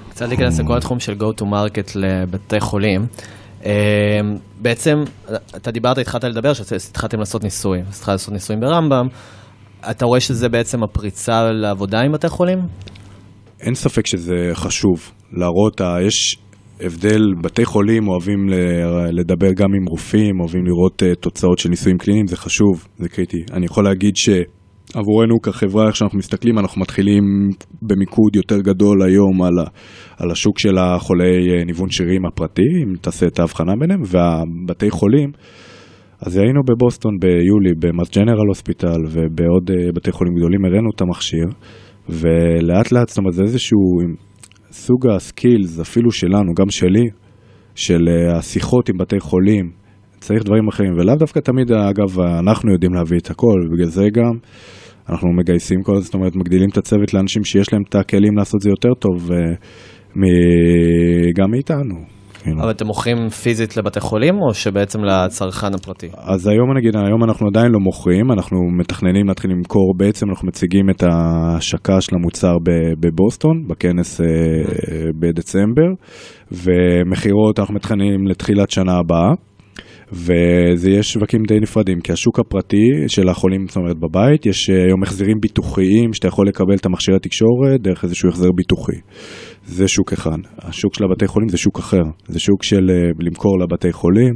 קצת להיכנס לכל התחום של go to market לבתי חולים. בעצם, אתה דיברת, התחלת לדבר, שהתחלתם לעשות ניסויים, אז התחלת לעשות ניסויים ברמב"ם. אתה רואה שזה בעצם הפריצה לעבודה עם בתי חולים? אין ספק שזה חשוב. להראות, יש הבדל, בתי חולים אוהבים לדבר גם עם רופאים, אוהבים לראות אה, תוצאות של ניסויים קליניים, זה חשוב, זה קריטי. אני יכול להגיד ש... עבורנו כחברה, איך שאנחנו מסתכלים, אנחנו מתחילים במיקוד יותר גדול היום על, על השוק של החולי אה, ניוון שרירים הפרטי, אם תעשה את ההבחנה ביניהם, והבתי חולים. אז היינו בבוסטון ביולי, במאס ג'נרל הוספיטל ובעוד אה, בתי חולים גדולים, הראינו את המכשיר, ולאט לאט, זאת אומרת, זה איזשהו סוג הסקילס, אפילו שלנו, גם שלי, של אה, השיחות עם בתי חולים, צריך דברים אחרים, ולאו דווקא תמיד, אגב, אנחנו יודעים להביא את הכל, בגלל זה גם אנחנו מגייסים כל זאת אומרת, מגדילים את הצוות לאנשים שיש להם את הכלים לעשות זה יותר טוב uh, גם מאיתנו. כאילו. אבל אתם מוכרים פיזית לבתי חולים, או שבעצם לצרכן הפרטי? אז היום נגיד, היום אנחנו עדיין לא מוכרים, אנחנו מתכננים להתחיל למכור, בעצם אנחנו מציגים את ההשקה של המוצר בבוסטון, בכנס אה, בדצמבר, ומכירות אנחנו מתכננים לתחילת שנה הבאה. וזה יש שווקים די נפרדים, כי השוק הפרטי של החולים, זאת אומרת בבית, יש אה, היום החזרים ביטוחיים שאתה יכול לקבל את המכשיר התקשורת דרך איזשהו החזר ביטוחי. זה שוק אחד. השוק של הבתי חולים זה שוק אחר. זה שוק של אה, למכור לבתי חולים,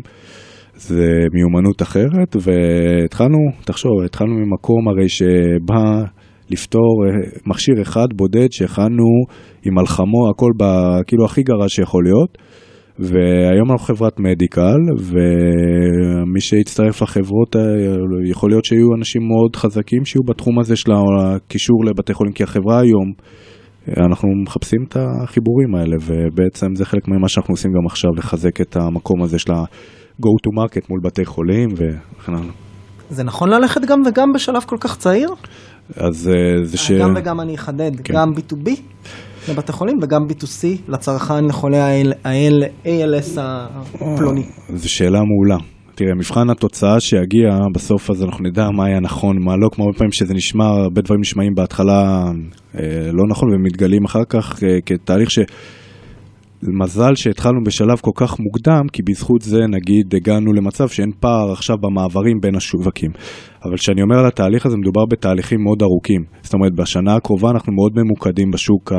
זה מיומנות אחרת, והתחלנו, תחשוב, התחלנו ממקום הרי שבא לפתור אה, מכשיר אחד בודד שהכנו עם מלחמו, הכל ב, כאילו הכי גרוע שיכול להיות. והיום אנחנו חברת מדיקל, ומי שיצטרף לחברות, האלה, יכול להיות שיהיו אנשים מאוד חזקים שיהיו בתחום הזה של הקישור לבתי חולים, כי החברה היום, אנחנו מחפשים את החיבורים האלה, ובעצם זה חלק ממה שאנחנו עושים גם עכשיו, לחזק את המקום הזה של ה-go to market מול בתי חולים וכן הלאה. זה נכון ללכת גם וגם בשלב כל כך צעיר? אז אה, זה ש... גם וגם אני אחדד, כן. גם B2B לבתי חולים וגם B2C לצרכן לחולי ה-ALS הפלוני. זו שאלה מעולה. תראה, מבחן התוצאה שיגיע, בסוף אז אנחנו נדע מה היה נכון, מה לא, כמו הרבה פעמים שזה נשמע, הרבה דברים נשמעים בהתחלה אה, לא נכון ומתגלים אחר כך אה, כתהליך ש... מזל שהתחלנו בשלב כל כך מוקדם, כי בזכות זה נגיד הגענו למצב שאין פער עכשיו במעברים בין השווקים. אבל כשאני אומר על התהליך הזה, מדובר בתהליכים מאוד ארוכים. זאת אומרת, בשנה הקרובה אנחנו מאוד ממוקדים בשוק,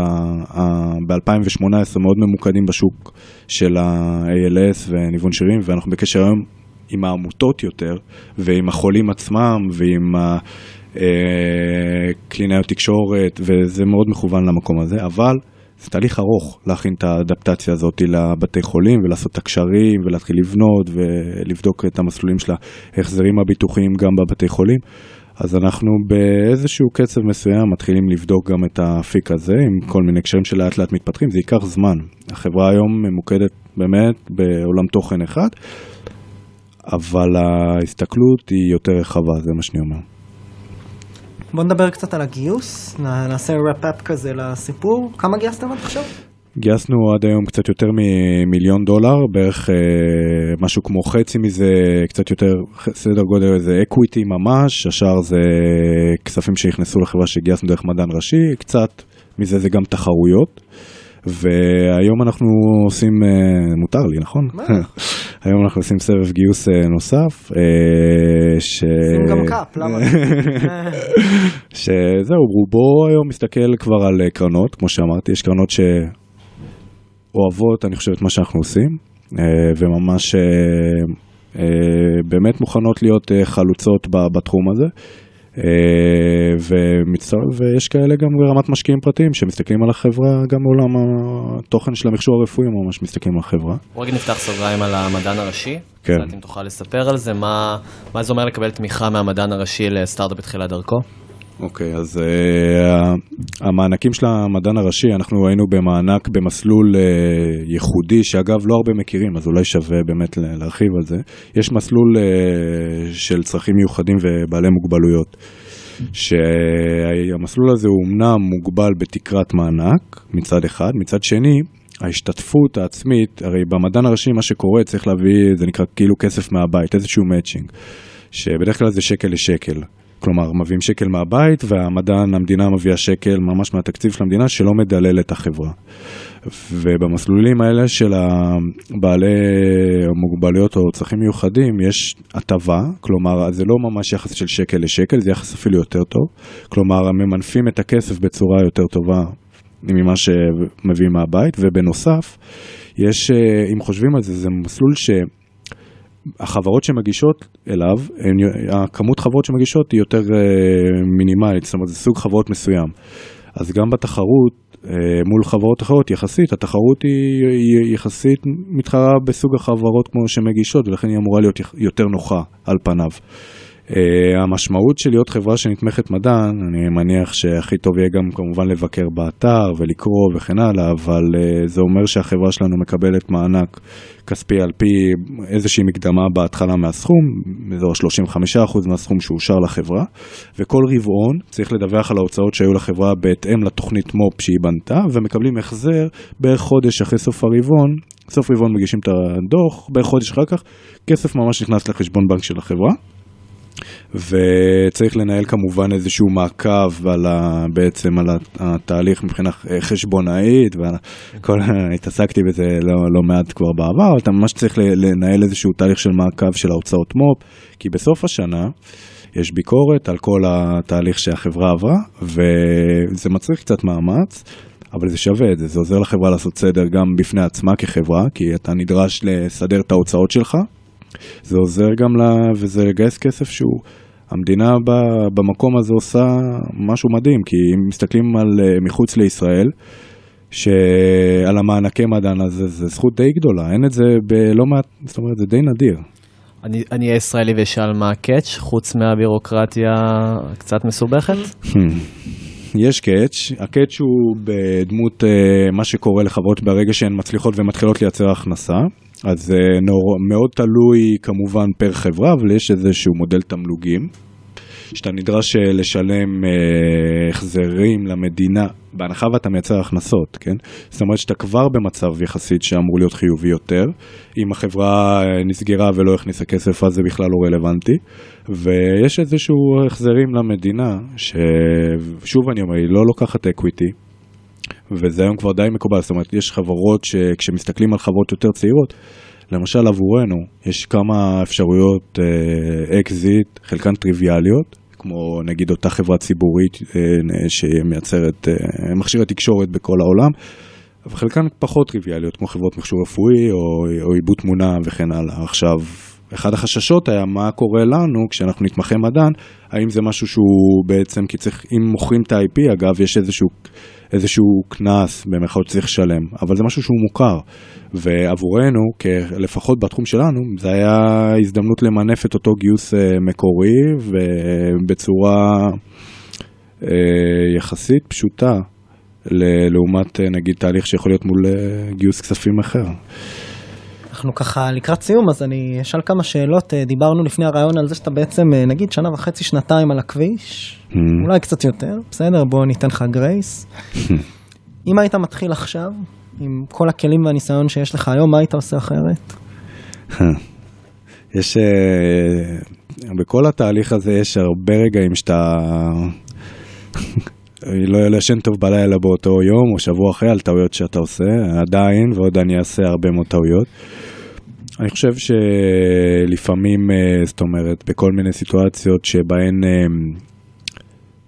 ב-2018 מאוד ממוקדים בשוק של ה-ALS וניוון שירים, ואנחנו בקשר היום עם העמותות יותר, ועם החולים עצמם, ועם. אה, קלינאיות תקשורת, וזה מאוד מכוון למקום הזה, אבל זה תהליך ארוך להכין את האדפטציה הזאת לבתי חולים ולעשות את הקשרים ולהתחיל לבנות ולבדוק את המסלולים של ההחזרים הביטוחיים גם בבתי חולים. אז אנחנו באיזשהו קצב מסוים מתחילים לבדוק גם את האפיק הזה עם כל מיני קשרים שלאט לאט מתפתחים, זה ייקח זמן. החברה היום ממוקדת באמת בעולם תוכן אחד, אבל ההסתכלות היא יותר רחבה, זה מה שאני אומר. בוא נדבר קצת על הגיוס, נעשה רפ-אפ כזה לסיפור. כמה גייסתם עד עכשיו? גייסנו עד היום קצת יותר ממיליון דולר, בערך אה, משהו כמו חצי מזה, קצת יותר, סדר גודל זה equity ממש, השאר זה כספים שנכנסו לחברה שגייסנו דרך מדען ראשי, קצת מזה זה גם תחרויות. והיום אנחנו עושים, אה, מותר לי, נכון? היום אנחנו עושים סבב גיוס אה, נוסף, אה, ש... שים גם cap, למה? שזהו, רובו היום מסתכל כבר על קרנות, כמו שאמרתי, יש קרנות שאוהבות, אני חושב, את מה שאנחנו עושים, וממש באמת מוכנות להיות חלוצות בתחום הזה. אה, ומצטר... ויש כאלה גם ברמת משקיעים פרטיים שמסתכלים על החברה, גם מעולם התוכן של המכשור הרפואי הם ממש מסתכלים על החברה. רגע נפתח סוגריים על המדען הראשי. כן. אם תוכל לספר על זה, מה, מה זה אומר לקבל תמיכה מהמדען הראשי לסטארט-אפ בתחילת דרכו? אוקיי, אז uh, המענקים של המדען הראשי, אנחנו היינו במענק במסלול uh, ייחודי, שאגב לא הרבה מכירים, אז אולי שווה באמת להרחיב על זה. יש מסלול uh, של צרכים מיוחדים ובעלי מוגבלויות, שהמסלול הזה הוא אמנם מוגבל בתקרת מענק מצד אחד, מצד שני, ההשתתפות העצמית, הרי במדען הראשי מה שקורה צריך להביא, זה נקרא כאילו כסף מהבית, איזשהו מאצ'ינג, שבדרך כלל זה שקל לשקל. כלומר, מביאים שקל מהבית והמדען, המדינה מביאה שקל ממש מהתקציב של המדינה שלא מדלל את החברה. ובמסלולים האלה של בעלי מוגבלויות או צרכים מיוחדים יש הטבה, כלומר זה לא ממש יחס של שקל לשקל, זה יחס אפילו יותר טוב. כלומר, ממנפים את הכסף בצורה יותר טובה ממה שמביאים מהבית, ובנוסף, יש, אם חושבים על זה, זה מסלול ש... החברות שמגישות אליו, הכמות חברות שמגישות היא יותר אה, מינימלית, זאת אומרת זה סוג חברות מסוים. אז גם בתחרות אה, מול חברות אחרות יחסית, התחרות היא, היא יחסית מתחרה בסוג החברות כמו שמגישות ולכן היא אמורה להיות יותר נוחה על פניו. Uh, המשמעות של להיות חברה שנתמכת מדען, אני מניח שהכי טוב יהיה גם כמובן לבקר באתר ולקרוא וכן הלאה, אבל uh, זה אומר שהחברה שלנו מקבלת מענק כספי על פי איזושהי מקדמה בהתחלה מהסכום, אזור 35% מהסכום שאושר לחברה, וכל רבעון צריך לדווח על ההוצאות שהיו לחברה בהתאם לתוכנית מו"פ שהיא בנתה, ומקבלים החזר בערך חודש אחרי סוף הרבעון, סוף רבעון מגישים את הדוח, בערך חודש אחר כך, כסף ממש נכנס לחשבון בנק של החברה. וצריך לנהל כמובן איזשהו מעקב על ה, בעצם על התהליך מבחינה חשבונאית, וכל, התעסקתי בזה לא, לא מעט כבר בעבר, אתה ממש צריך לנהל איזשהו תהליך של מעקב של ההוצאות מו"פ, כי בסוף השנה יש ביקורת על כל התהליך שהחברה עברה, וזה מצריך קצת מאמץ. אבל זה שווה את זה, זה עוזר לחברה לעשות סדר גם בפני עצמה כחברה, כי אתה נדרש לסדר את ההוצאות שלך. זה עוזר גם ל... וזה לגייס כסף שהוא... המדינה ב... במקום הזה עושה משהו מדהים, כי אם מסתכלים על אה, מחוץ לישראל, שעל המענקי מדען, אז זה, זה זכות די גדולה, אין את זה בלא מעט, זאת אומרת, זה די נדיר. אני אני אהיה ישראלי ואשאל מה ה-catch, חוץ מהבירוקרטיה קצת מסובכת? יש catch, ה-catch הוא בדמות uh, מה שקורה לחברות ברגע שהן מצליחות ומתחילות לייצר הכנסה, אז זה נור, מאוד תלוי כמובן per חברה, אבל יש איזשהו מודל תמלוגים, שאתה נדרש uh, לשלם uh, החזרים למדינה, בהנחה ואתה מייצר הכנסות, כן? זאת אומרת שאתה כבר במצב יחסית שאמור להיות חיובי יותר, אם החברה נסגרה ולא הכניסה כסף אז זה בכלל לא רלוונטי, ויש איזשהו החזרים למדינה, ששוב אני אומר, היא לא לוקחת equity, וזה היום כבר די מקובל, זאת אומרת, יש חברות שכשמסתכלים על חברות יותר צעירות, למשל עבורנו, יש כמה אפשרויות אקזיט, חלקן טריוויאליות, כמו נגיד אותה חברה ציבורית אה, שמייצרת אה, מכשירי תקשורת בכל העולם, וחלקן פחות טריוויאליות, כמו חברות מכשור רפואי או, או עיבוד תמונה וכן הלאה. עכשיו, אחד החששות היה מה קורה לנו כשאנחנו נתמחי מדען, האם זה משהו שהוא בעצם, כי צריך, אם מוכרים את ה-IP, אגב, יש איזשהו, איזשהו קנס במירכאות שצריך לשלם, אבל זה משהו שהוא מוכר. ועבורנו, לפחות בתחום שלנו, זה היה הזדמנות למנף את אותו גיוס אה, מקורי ובצורה אה, יחסית פשוטה, לעומת אה, נגיד תהליך שיכול להיות מול גיוס כספים אחר. אנחנו ככה לקראת סיום, אז אני אשאל כמה שאלות. דיברנו לפני הרעיון על זה שאתה בעצם, נגיד, שנה וחצי, שנתיים על הכביש, mm. אולי קצת יותר, בסדר, בוא ניתן לך גרייס. אם היית מתחיל עכשיו, עם כל הכלים והניסיון שיש לך היום, מה היית עושה אחרת? יש, אה, בכל התהליך הזה יש הרבה רגעים שאתה לא ישן טוב בלילה באותו יום או שבוע אחרי על טעויות שאתה עושה, עדיין, ועוד אני אעשה הרבה מאוד טעויות. אני חושב שלפעמים, אה, זאת אומרת, בכל מיני סיטואציות שבהן אה,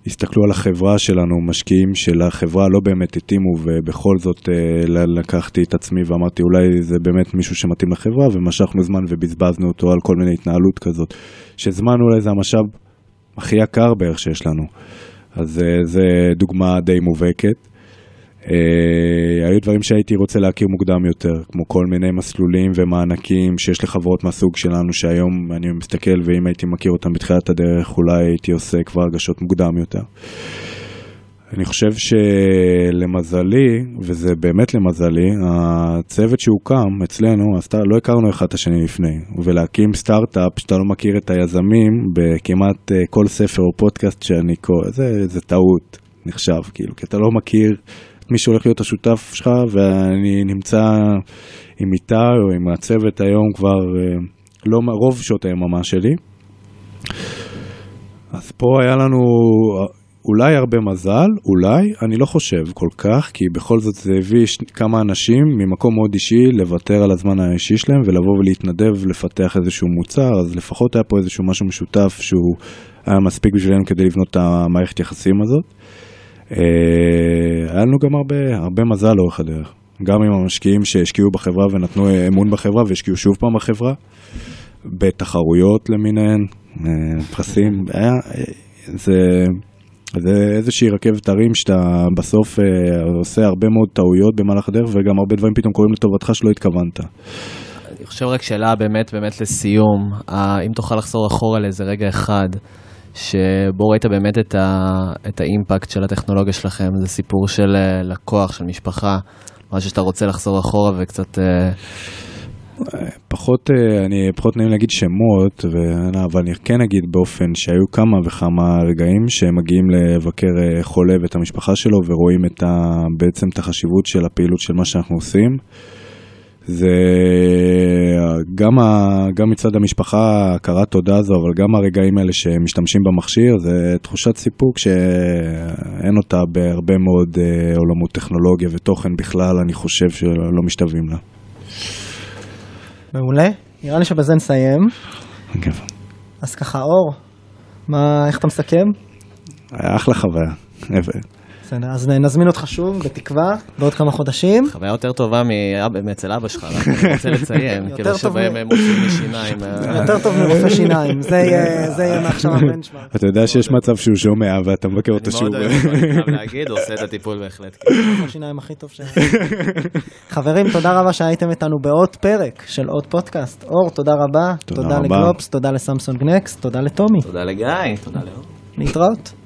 הסתכלו על החברה שלנו, משקיעים של החברה לא באמת התאימו ובכל זאת אה, לקחתי את עצמי ואמרתי אולי זה באמת מישהו שמתאים לחברה ומשכנו זמן ובזבזנו אותו על כל מיני התנהלות כזאת. שזמן אולי זה המשאב הכי יקר בערך שיש לנו. אז אה, זה דוגמה די מובהקת. Uh, היו דברים שהייתי רוצה להכיר מוקדם יותר, כמו כל מיני מסלולים ומענקים שיש לחברות מהסוג שלנו, שהיום אני מסתכל ואם הייתי מכיר אותם בתחילת הדרך, אולי הייתי עושה כבר הרגשות מוקדם יותר. אני חושב שלמזלי, וזה באמת למזלי, הצוות שהוקם אצלנו, אז לא הכרנו אחד את השני לפני, ולהקים סטארט-אפ שאתה לא מכיר את היזמים בכמעט אה, כל ספר או פודקאסט שאני קורא, זה, זה טעות נחשב, כאילו, כי אתה לא מכיר מי שהולך להיות השותף שלך, ואני נמצא עם איתי או עם הצוות היום כבר אה, לא רוב שעות היממה שלי. אז פה היה לנו אולי הרבה מזל, אולי, אני לא חושב כל כך, כי בכל זאת זה הביא כמה אנשים ממקום מאוד אישי לוותר על הזמן האישי שלהם ולבוא ולהתנדב לפתח איזשהו מוצר, אז לפחות היה פה איזשהו משהו משותף שהוא היה מספיק בשבילנו כדי לבנות את המערכת יחסים הזאת. אה, היה לנו גם הרבה, הרבה מזל לאורך הדרך. גם עם המשקיעים שהשקיעו בחברה ונתנו אמון בחברה והשקיעו שוב פעם בחברה, בתחרויות למיניהן, אה, פרסים, היה, זה, זה איזושהי רכבת הרים שאתה בסוף אה, עושה הרבה מאוד טעויות במהלך הדרך וגם הרבה דברים פתאום קורים לטובתך שלא התכוונת. אני חושב רק שאלה באמת באמת לסיום, אם תוכל לחזור אחורה לאיזה רגע אחד. שבו ראית באמת את, ה, את האימפקט של הטכנולוגיה שלכם, זה סיפור של אה, לקוח, של משפחה, משהו שאתה רוצה לחזור אחורה וקצת... אה, פחות, אה, אני פחות נעים להגיד שמות, אבל אני כן אגיד באופן שהיו כמה וכמה רגעים שמגיעים לבקר חולה ואת המשפחה שלו ורואים את ה, בעצם את החשיבות של הפעילות של מה שאנחנו עושים. זה גם, ה, גם מצד המשפחה, הכרת תודה הזו, אבל גם הרגעים האלה שמשתמשים במכשיר, זה תחושת סיפוק שאין אותה בהרבה מאוד אה, עולמות טכנולוגיה ותוכן בכלל, אני חושב שלא משתווים לה. מעולה, נראה לי שבזה נסיים. כן. אז ככה, אור, מה, איך אתה מסכם? היה אחלה חוויה. בסדר, אז נזמין אותך שוב, בתקווה, בעוד כמה חודשים. חוויה יותר טובה מאצל אבא שלך, אני רוצה לציין, יותר כאילו שבהם הם מוצאים לי שיניים. אה, יותר טוב מרופא שיניים, זה יהיה מעכשיו הבנצ'מארק. אתה יודע שיש מצב שהוא שומע ואתה מבקר אני אותו מאוד שוב. אוהב אני חייב להגיד, הוא עושה את הטיפול בהחלט. כן. רופא השיניים הכי טוב ש... חברים, תודה רבה שהייתם איתנו בעוד פרק של עוד פודקאסט. אור, תודה רבה. תודה. לגלובס, תודה לסמסונג נקסט, תודה לטומי. תודה לגיא, תודה לאור. להתראות.